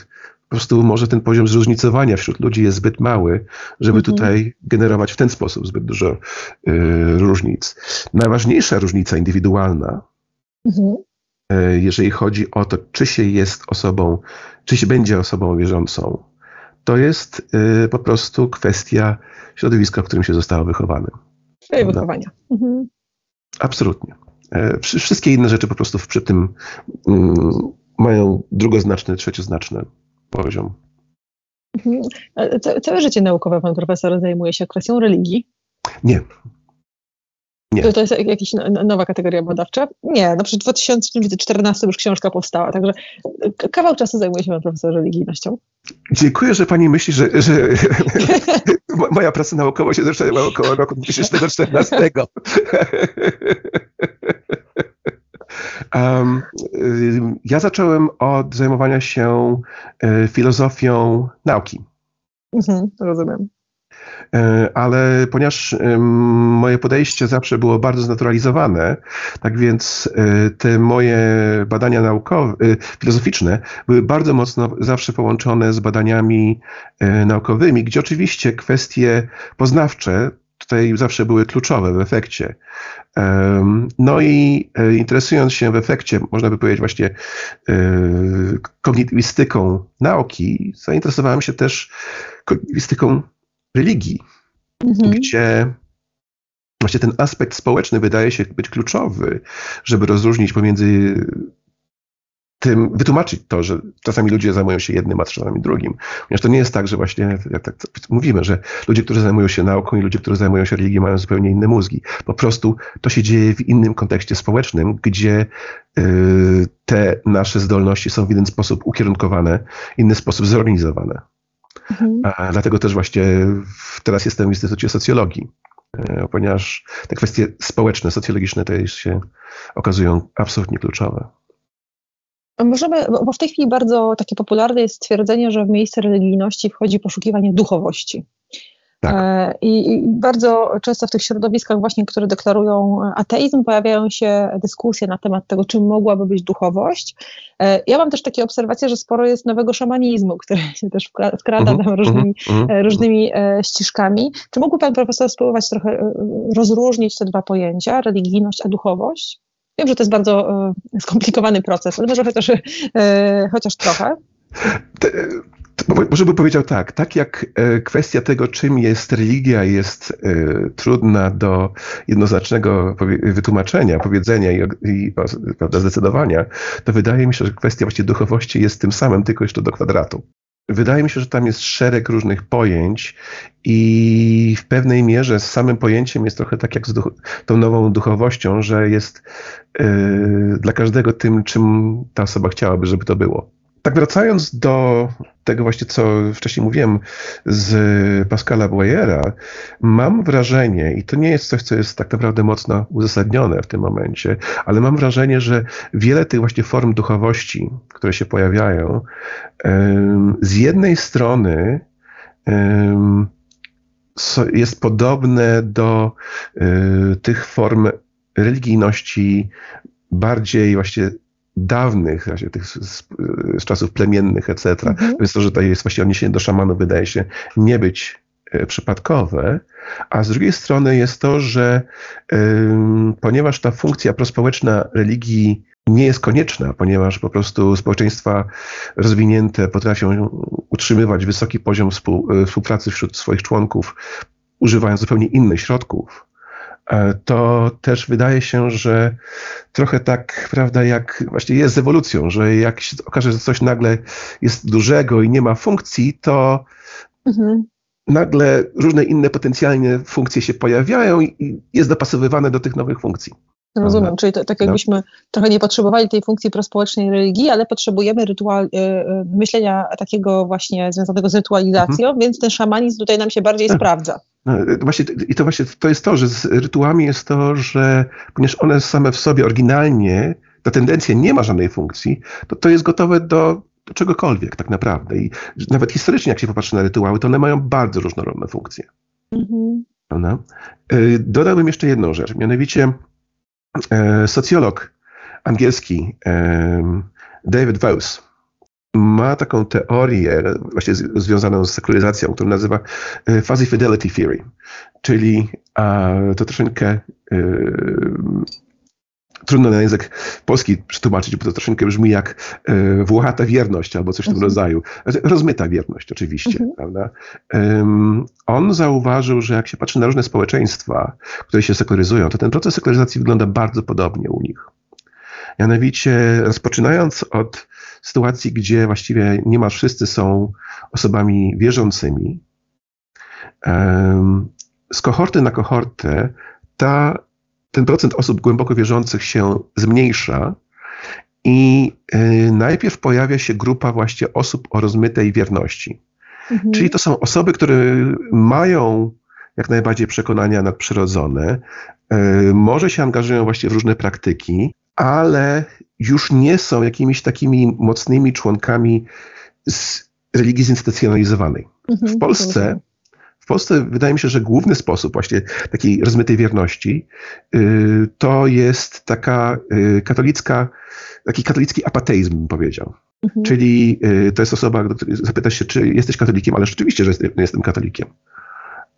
po prostu może ten poziom zróżnicowania wśród ludzi jest zbyt mały, żeby mhm. tutaj generować w ten sposób zbyt dużo y, różnic. Najważniejsza różnica indywidualna, mhm. y, jeżeli chodzi o to, czy się jest osobą, czy się będzie osobą wierzącą, to jest y, po prostu kwestia środowiska, w którym się zostało wychowanym. Czyli wychowania. Mhm. Absolutnie. E, wszystkie inne rzeczy po prostu przy tym mm, mają drugoznaczne, trzecioznaczne poziom. Mhm. Całe życie naukowe pan profesor zajmuje się kwestią religii? Nie. Nie. To, to jest jakaś nowa kategoria badawcza? Nie, no przecież w 2014 już książka powstała, także kawał czasu zajmuje się pan profesor religijnością. Dziękuję, że pani myśli, że, że (laughs) moja praca naukowa się zaczęła około roku 2014. (laughs) Um, ja zacząłem od zajmowania się e, filozofią nauki. Mhm, rozumiem. E, ale ponieważ moje podejście zawsze było bardzo znaturalizowane, tak więc e, te moje badania naukowe, filozoficzne były bardzo mocno zawsze połączone z badaniami naukowymi, gdzie oczywiście kwestie poznawcze tutaj zawsze były kluczowe w efekcie. No i e, interesując się w efekcie, można by powiedzieć właśnie e, kognitywistyką nauki, zainteresowałem się też kognitywistyką religii, mhm. gdzie właśnie ten aspekt społeczny wydaje się być kluczowy, żeby rozróżnić pomiędzy tym wytłumaczyć to, że czasami ludzie zajmują się jednym, a czasami drugim. Ponieważ to nie jest tak, że właśnie, jak tak mówimy, że ludzie, którzy zajmują się nauką i ludzie, którzy zajmują się religią, mają zupełnie inne mózgi. Po prostu to się dzieje w innym kontekście społecznym, gdzie y, te nasze zdolności są w inny sposób ukierunkowane, w inny sposób zorganizowane. Mhm. A dlatego też właśnie teraz jestem w Instytucie Socjologii, y, ponieważ te kwestie społeczne, socjologiczne też się okazują absolutnie kluczowe. Możemy, bo w tej chwili bardzo takie popularne jest stwierdzenie, że w miejsce religijności wchodzi poszukiwanie duchowości. Tak. E, I, I, bardzo często w tych środowiskach właśnie, które deklarują ateizm, pojawiają się dyskusje na temat tego, czym mogłaby być duchowość. E, ja mam też takie obserwacje, że sporo jest nowego szamanizmu, (laughs) który się też wkrada tam mhm, różnymi, mhm, mhm. różnymi e, ścieżkami. Czy mógłby pan profesor spróbować trochę rozróżnić te dwa pojęcia, religijność a duchowość? Wiem, że to jest bardzo e, skomplikowany proces, ale może chociaż, e, chociaż trochę. Może by powiedział tak, tak jak e, kwestia tego, czym jest religia, jest trudna do jednoznacznego wytłumaczenia, powiedzenia i, i prawda, zdecydowania, to wydaje mi się, że kwestia właśnie duchowości jest tym samym, tylko jeszcze do kwadratu. Wydaje mi się, że tam jest szereg różnych pojęć i w pewnej mierze z samym pojęciem jest trochę tak jak z tą nową duchowością, że jest yy, dla każdego tym, czym ta osoba chciałaby, żeby to było. Tak wracając do tego właśnie, co wcześniej mówiłem z Pascala Boyera, mam wrażenie, i to nie jest coś, co jest tak naprawdę mocno uzasadnione w tym momencie, ale mam wrażenie, że wiele tych właśnie form duchowości, które się pojawiają, z jednej strony jest podobne do y, tych form religijności bardziej właśnie dawnych, właśnie tych z, z, czasów plemiennych, etc. Mhm. Więc to, że to jest właśnie odniesienie do szamanu, wydaje się nie być e, przypadkowe, a z drugiej strony jest to, że y, ponieważ ta funkcja prospołeczna religii nie jest konieczna, ponieważ po prostu społeczeństwa rozwinięte potrafią utrzymywać wysoki poziom współ, e, współpracy wśród swoich członków, używając zupełnie innych środków, to też wydaje się, że trochę tak, prawda, jak właśnie jest z ewolucją, że jak się okaże, że coś nagle jest dużego i nie ma funkcji, to mhm. nagle różne inne potencjalnie funkcje się pojawiają i jest dopasowywane do tych nowych funkcji. Rozumiem, no. czyli to, tak jakbyśmy no. trochę nie potrzebowali tej funkcji prospołecznej religii, ale potrzebujemy rytual, y, y, myślenia takiego właśnie związanego z rytualizacją, mhm. więc ten szamanizm tutaj nam się bardziej (clears throat) sprawdza. No, właśnie, I to właśnie to jest to, że z rytuałami jest to, że ponieważ one same w sobie oryginalnie, ta tendencja nie ma żadnej funkcji, to to jest gotowe do, do czegokolwiek tak naprawdę. I nawet historycznie, jak się popatrzy na rytuały, to one mają bardzo różnorodne funkcje. Mhm. Dodałbym jeszcze jedną rzecz, mianowicie E, socjolog angielski David Vose ma taką teorię właśnie związaną z sekularyzacją, którą nazywa e, fuzzy fidelity theory, czyli to troszeczkę e, trudno na język polski przetłumaczyć, bo to troszeczkę brzmi jak e, włochata wierność albo coś w tym mhm. rodzaju. Znaczy, rozmyta wierność oczywiście, mhm. prawda? Um, on zauważył, że jak się patrzy na różne społeczeństwa, które się sekularyzują, to ten proces sekularyzacji wygląda bardzo podobnie u nich. Mianowicie rozpoczynając od sytuacji, gdzie właściwie niemal wszyscy są osobami wierzącymi, z kohorty na kohortę ta ten procent osób głęboko wierzących się zmniejsza i y, najpierw pojawia się grupa właśnie osób o rozmytej wierności. Mhm. Czyli to są osoby, które mają jak najbardziej przekonania nadprzyrodzone, y, może się angażują właśnie w różne praktyki, ale już nie są jakimiś takimi mocnymi członkami z religii zinstytucjonalizowanej. Mhm, w Polsce w Polsce wydaje mi się, że główny sposób właśnie takiej rozmytej wierności y, to jest taka y, katolicka, taki katolicki apateizm, bym powiedział. Mhm. Czyli y, to jest osoba, zapytasz się, czy jesteś katolikiem, ale rzeczywiście, że jestem katolikiem.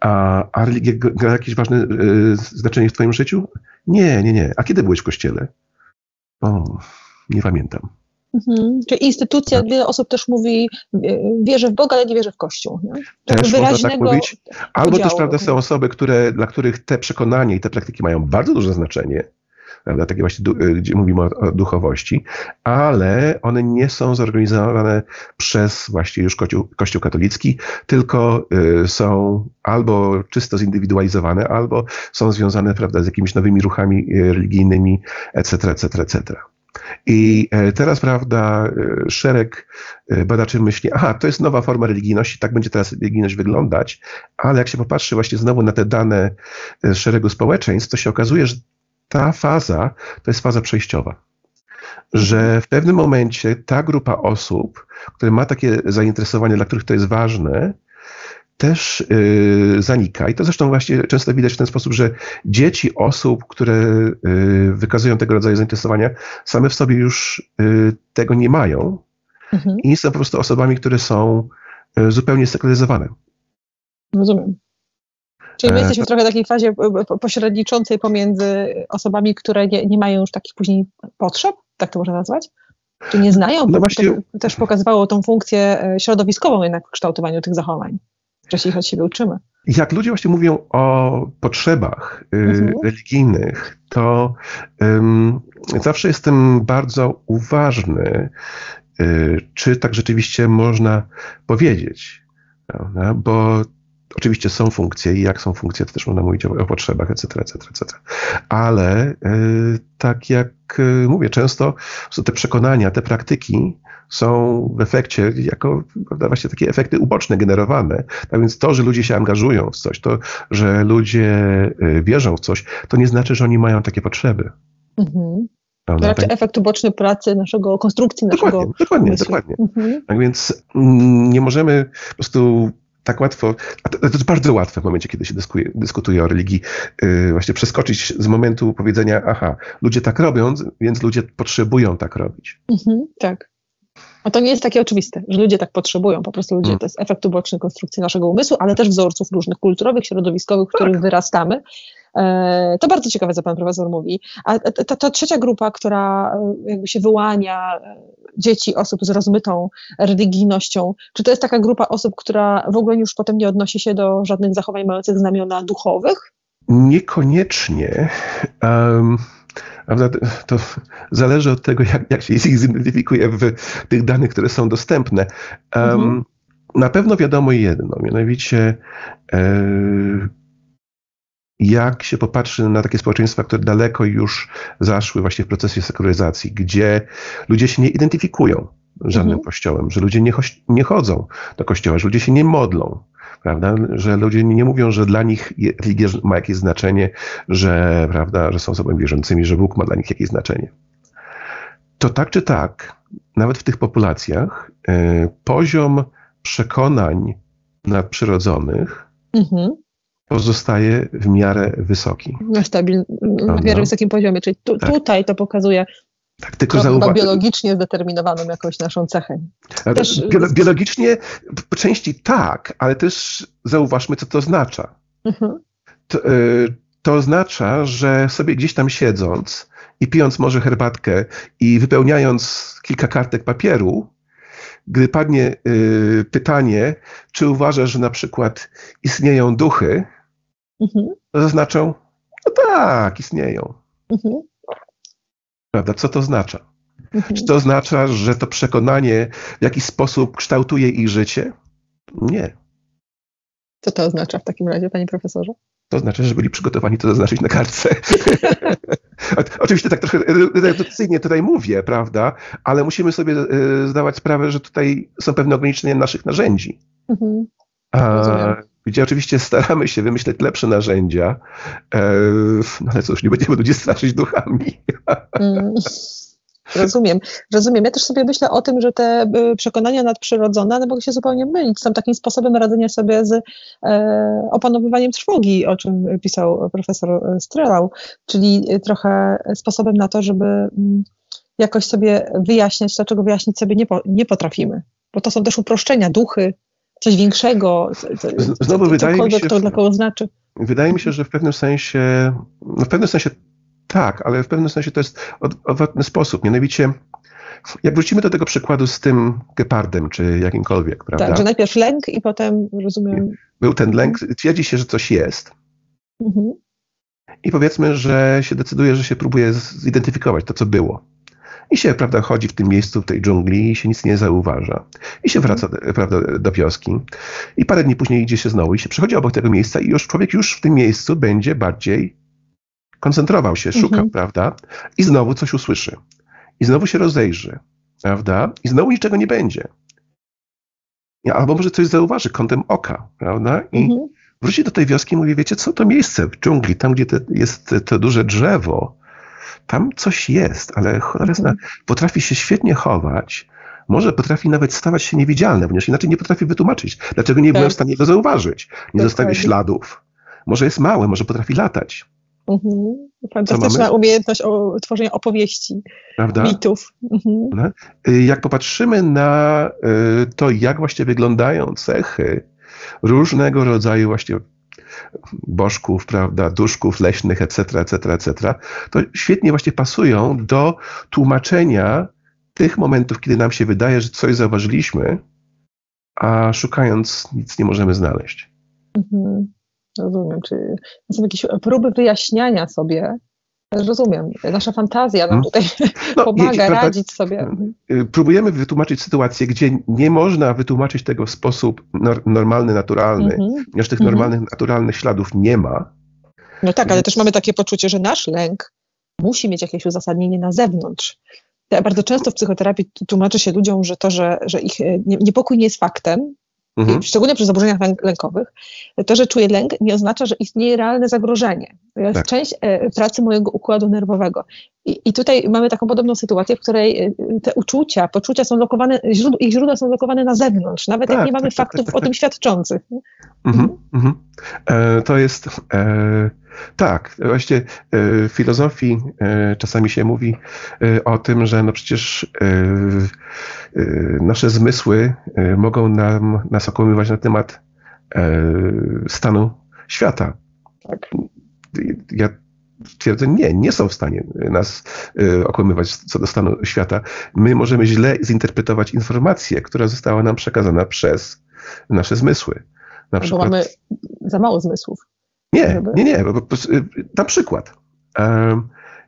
A, a religia gra jakieś ważne znaczenie w twoim życiu? Nie, nie, nie. A kiedy byłeś w kościele? O, nie pamiętam. Mhm. Czyli instytucja, tak. wiele osób też mówi, wierzę w Boga, ale nie wierzę w Kościół. Nie? Też można tak mówić. Albo podziału. też prawda, są osoby, które, dla których te przekonania i te praktyki mają bardzo duże znaczenie, prawda, takie właśnie, gdzie mówimy o, o, duchowości, ale one nie są zorganizowane przez właśnie już Kościół, Kościół katolicki, tylko y, są albo czysto zindywidualizowane, albo są związane prawda, z jakimiś nowymi ruchami y, religijnymi, etc., etc., etc. I e, teraz, prawda, szereg badaczy myśli, aha, to jest nowa forma religijności, tak będzie teraz religijność wyglądać, ale jak się popatrzy właśnie znowu na te dane szeregu społeczeństw, to się okazuje, że ta faza to jest faza przejściowa. Że w pewnym momencie ta grupa osób, które ma takie zainteresowanie, dla których to jest ważne, też y, zanika. I to zresztą właśnie często widać w ten sposób, że dzieci osób, które y, wykazują tego rodzaju zainteresowania, same w sobie już y, tego nie mają mhm. i są po prostu osobami, które są zupełnie sekularyzowane. Rozumiem. Czyli my e, jesteśmy w trochę takiej fazie pośredniczącej pomiędzy osobami, które nie, nie mają już takich później potrzeb, tak to można nazwać? Czy nie znają? No właśnie, to też pokazywało tą funkcję e, środowiskową jednak w kształtowaniu tych zachowań wcześniej od siebie uczymy. Jak ludzie właśnie mówią o potrzebach y, mhm. religijnych, to um, zawsze jestem bardzo uważny, y, czy tak rzeczywiście można powiedzieć. Prawda? Bo Oczywiście są funkcje i jak są funkcje, to też można mówić o, o potrzebach, etc., etc., etc. Ale y, tak jak y, mówię, często te przekonania, te praktyki są w efekcie jako prawda, właśnie takie efekty uboczne generowane. Tak więc to, że ludzie się angażują w coś, to, że ludzie y, wierzą w coś, to nie znaczy, że oni mają takie potrzeby. Mhm. Prawda? Raczej tak. efekt uboczny pracy naszego, konstrukcji dokładnie, naszego Dokładnie, umysłu. dokładnie. Mhm. Tak więc mm, nie możemy po prostu tak łatwo, to jest bardzo łatwe w momencie, kiedy się dyskuje, dyskutuje o religii, yy, właśnie przeskoczyć z momentu powiedzenia, aha, ludzie tak robią, więc ludzie potrzebują tak robić. Mhm, tak. A to nie jest takie oczywiste, że ludzie tak potrzebują. Po prostu ludzie, hmm. to jest efekt uboczny konstrukcji naszego umysłu, ale też wzorców różnych kulturowych, środowiskowych, w których tak. wyrastamy. E, to bardzo ciekawe, co pan profesor mówi. A ta, ta, trzecia grupa, która e, jakby się wyłania, e, dzieci, osób z rozmytą religijnością, czy to jest taka grupa osób, która w ogóle już potem nie odnosi się do żadnych zachowań mających znamiona duchowych? Niekoniecznie. Um, to zależy od tego, jak, jak się ich zidentyfikuje w tych danych, które są dostępne. Um, mhm. Na pewno wiadomo jedno, mianowicie e, jak się popatrzy na takie społeczeństwa, które daleko już zaszły właśnie w procesie sekularyzacji, gdzie ludzie się nie identyfikują żadnym mhm. kościołem, że ludzie nie, nie chodzą do kościoła, że ludzie się nie modlą, prawda? Że ludzie nie mówią, że dla nich religia ma jakieś znaczenie, że, prawda, że są osobami wierzącymi, że Bóg ma dla nich jakieś znaczenie. To tak czy tak, nawet w tych populacjach y, poziom przekonań nadprzyrodzonych mhm. Pozostaje w miarę wysoki. Na, stabil, na miarę wysokim poziomie, czyli tu, tak. tutaj to pokazuje tak, tylko zauważ... biologicznie zdeterminowaną jakąś naszą cechę. Też... Biologicznie po części tak, ale też zauważmy, co to oznacza. Mhm. To, y, to oznacza, że sobie gdzieś tam siedząc i pijąc może herbatkę i wypełniając kilka kartek papieru, gdy padnie y, pytanie, czy uważasz, że na przykład istnieją duchy, mhm. to zaznaczą, no tak, istnieją. Mhm. Prawda? Co to oznacza? Mhm. Czy to oznacza, że to przekonanie w jakiś sposób kształtuje ich życie? Nie. Co to oznacza w takim razie, panie profesorze? To znaczy, że byli przygotowani to zaznaczyć na kartce. (laughs) Oczywiście tak trochę redukcyjnie tutaj mówię, prawda? Ale musimy sobie e, zdawać sprawę, że tutaj są pewne ograniczenia naszych narzędzi. Mhm. A, gdzie oczywiście staramy się wymyśleć lepsze narzędzia, e, no ale cóż, nie będziemy ludzi straszyć duchami. Mm. Rozumiem, rozumiem. Ja też sobie myślę o tym, że te y, przekonania nadprzyrodzone one mogą się zupełnie mylić. Są takim sposobem radzenia sobie z e, opanowywaniem trwogi, o czym pisał profesor Strelau, czyli trochę sposobem na to, żeby mm, jakoś sobie wyjaśniać to, czego wyjaśnić sobie nie, po, nie potrafimy. Bo to są też uproszczenia, duchy, coś większego, co, Znowu co, wydaje mi się, to dla kogo znaczy. Wydaje mi się, że w pewnym sensie, no w pewnym sensie tak, ale w pewnym sensie to jest odwrotny sposób. Mianowicie, jak wrócimy do tego przykładu z tym gepardem, czy jakimkolwiek, prawda? Tak, że najpierw lęk i potem, rozumiem... Był ten lęk, twierdzi się, że coś jest. Mhm. I powiedzmy, że się decyduje, że się próbuje zidentyfikować to, co było. I się, prawda, chodzi w tym miejscu, w tej dżungli i się nic nie zauważa. I się wraca, prawda, do wioski. I parę dni później idzie się znowu i się przechodzi obok tego miejsca i już człowiek już w tym miejscu będzie bardziej koncentrował się, szukał, mhm. prawda? I znowu coś usłyszy. I znowu się rozejrzy, prawda? I znowu niczego nie będzie. Albo może coś zauważy kątem oka, prawda? I mhm. wróci do tej wioski i mówi, wiecie co, to miejsce w dżungli, tam gdzie te, jest to duże drzewo, tam coś jest, ale cholera mhm. potrafi się świetnie chować, może potrafi nawet stawać się niewidzialne, ponieważ inaczej nie potrafi wytłumaczyć, dlaczego nie tak. byłem w stanie go zauważyć. Nie zostawia śladów. Może jest małe, może potrafi latać. Mhm. Fantastyczna umiejętność o, tworzenia opowieści, Prawda? mitów. Mhm. Y, jak popatrzymy na y, to, jak właśnie wyglądają cechy różnego rodzaju właśnie bożków, prawda, duszków leśnych, etc., etc., etc., to świetnie właśnie pasują do tłumaczenia tych momentów, kiedy nam się wydaje, że coś zauważyliśmy, a szukając nic nie możemy znaleźć. Mhm. Rozumiem. Czy są jakieś próby wyjaśniania sobie Rozumiem. Nasza fantazja nam hmm? tutaj no, pomaga wiecie, radzić sobie. Y, próbujemy wytłumaczyć sytuację, gdzie nie można wytłumaczyć tego w sposób normalny, naturalny, mm -hmm. ponieważ tych mm -hmm. normalnych, naturalnych śladów nie ma. No tak, ale też mamy takie poczucie, że nasz lęk musi mieć jakieś uzasadnienie na zewnątrz. Bardzo często w psychoterapii tłumaczy się ludziom, że to, że, że ich e, niepokój nie jest faktem, mhm. szczególnie przy zaburzeniach lękowych, to, że czuję lęk, nie oznacza, że istnieje realne zagrożenie. To jest tak. część e, pracy mojego układu nerwowego. I, I, tutaj mamy taką podobną sytuację, w której y, te uczucia, poczucia są lokowane, źródła, ich źródła są lokowane na zewnątrz, nawet tak, jak nie mamy tak, tak faktów tak, tak, o tym świadczących. Mhm, mhm. E, to jest e, tak, właśnie e, w filozofii e, czasami się mówi e, o tym, że no przecież nasze zmysły mogą nam, nas okłamywać na temat stanu świata. Tak. Ja twierdzę, nie, nie są w stanie nas okłamywać co do stanu świata. My możemy źle zinterpretować informację, która została nam przekazana przez nasze zmysły. Na przykład, Bo mamy za mało zmysłów. Nie, nie, nie. Na przykład.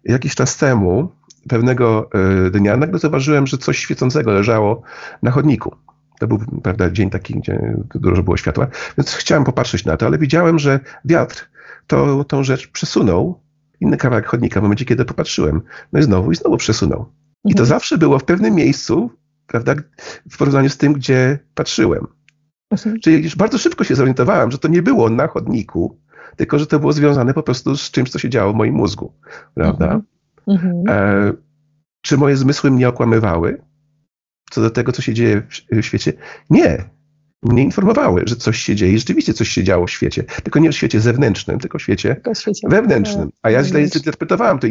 Jakiś czas temu, pewnego e, dnia, nagle zauważyłem, że coś świecącego leżało na chodniku. To był prawda, dzień taki, gdzie dużo było światła, więc chciałem popatrzeć na to, ale widziałem, że wiatr to, tą rzecz przesunął inny kawałek chodnika w momencie, kiedy popatrzyłem. No i znowu, i znowu przesunął. I to mhm. zawsze było w pewnym miejscu, prawda, w porównaniu z tym, gdzie patrzyłem. Czyli już bardzo szybko się zorientowałem, że to nie było na chodniku, tylko że to było związane po prostu z czymś, co się działo w moim mózgu, prawda? Mhm. E, czy moje zmysły mnie okłamywały co do tego, co się dzieje w, w świecie? Nie. Mnie informowały, że coś się dzieje, rzeczywiście coś się działo w świecie, tylko nie w świecie zewnętrznym, tylko w świecie, tylko w świecie wewnętrznym. A ja źle zinterpretowałem to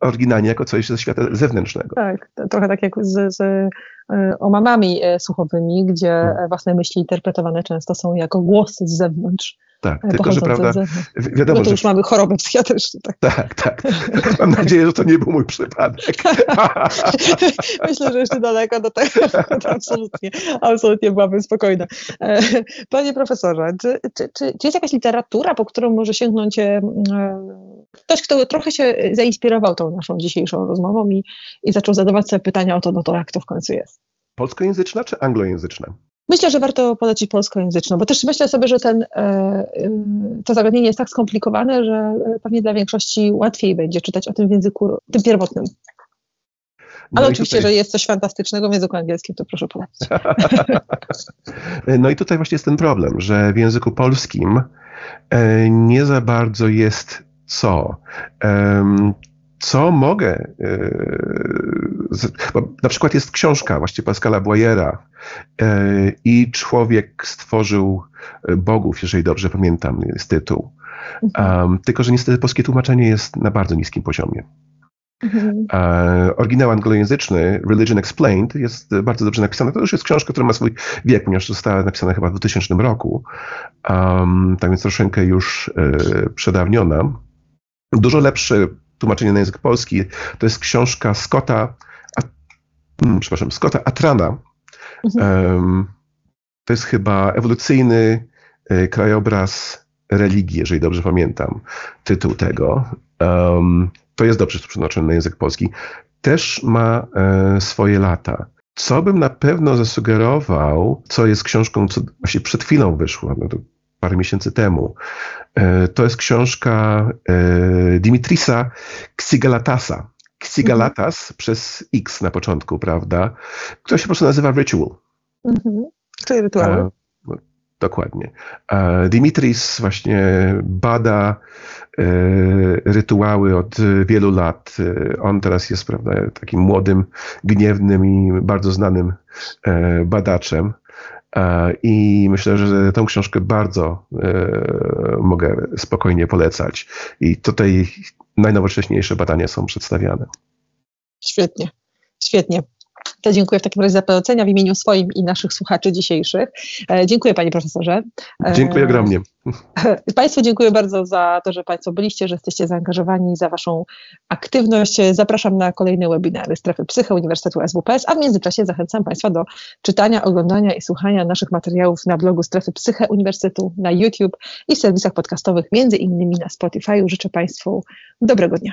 oryginalnie jako coś ze świata zewnętrznego. Tak, trochę tak jak z, z e, omamami e, słuchowymi, gdzie hmm. własne myśli interpretowane często są jako głosy z zewnątrz. Tak, tylko że prawda, wiadomo, no to już że... mamy chorobę psychiatryczną. Tak. (laughs) tak, tak. Mam nadzieję, że to nie był mój przypadek. (laughs) Myślę, że jeszcze daleko do tego. absolutnie, absolutnie byłabym spokojna. E, panie profesorze, czy, czy, czy, czy jest jakaś literatura, po którą może sięgnąć e, ktoś, kto trochę się zainspirował tą naszą dzisiejszą rozmową i, i zaczął zadawać sobie pytania o to, no to jak to w końcu jest? Polskojęzyczna czy anglojęzyczna? Myślę, że warto polecić polskojęzyczną, bo też myślę sobie, że ten, e, to zagadnienie jest tak skomplikowane, że e, pewnie dla większości łatwiej będzie czytać o tym w języku tym pierwotnym. No Ale no oczywiście, tutaj... że jest coś fantastycznego w języku angielskim, to proszę polecić. (laughs) no i tutaj właśnie jest ten problem, że w języku polskim e, nie za bardzo jest co co mogę. E, na przykład jest książka właśnie Pascala Boyera e, i człowiek stworzył e, bogów, jeżeli dobrze pamiętam, jest tytuł. Um, tylko, że niestety polskie tłumaczenie jest na bardzo niskim poziomie. Mhm. oryginał anglojęzyczny, Religion Explained, jest bardzo dobrze napisany. To już jest książka, która ma swój wiek, ponieważ została napisana chyba w 2000 roku. Um, tak więc troszeczkę już e, przedawniona. Dużo lepszy tłumaczenie na język polski, to jest książka Scotta, a, hmm, przepraszam, Scotta Atrana. Mhm. Um, to jest chyba ewolucyjny y, krajobraz religii, jeżeli dobrze pamiętam tytuł tego. Um, to jest dobrze przetłumaczone na język polski. Też ma e, swoje lata. Co bym na pewno zasugerował, co jest książką, co właśnie przed chwilą wyszło, no parę miesięcy temu. E, to jest książka e, Dimitrisa Ksigalatasa. Ksigalatas mhm. przez X na początku, prawda? Która się po prostu nazywa Ritual. Mhm. Czyli rytuały. A, no, dokładnie. Dimitris właśnie bada e, rytuały od wielu lat. On teraz jest, prawda, takim młodym, gniewnym i bardzo znanym e, badaczem. E, I myślę, że tę książkę bardzo e, mogę spokojnie polecać. I tutaj najnowocześniejsze badania są przedstawiane. Świetnie, świetnie. To dziękuję w takim razie za polecenia w imieniu swoim i naszych słuchaczy dzisiejszych. E, dziękuję panie profesorze. Dziękuję ogromnie. (laughs) Państwu dziękuję bardzo za to, że Państwo byliście, że jesteście zaangażowani, za Waszą aktywność. Zapraszam na kolejne webinary Strefy Psycho Uniwersytetu SWPS, a w międzyczasie zachęcam Państwa do czytania, oglądania i słuchania naszych materiałów na blogu Strefy Psyche Uniwersytetu, na YouTube i w serwisach podcastowych, między innymi na Spotify. Życzę Państwu dobrego dnia.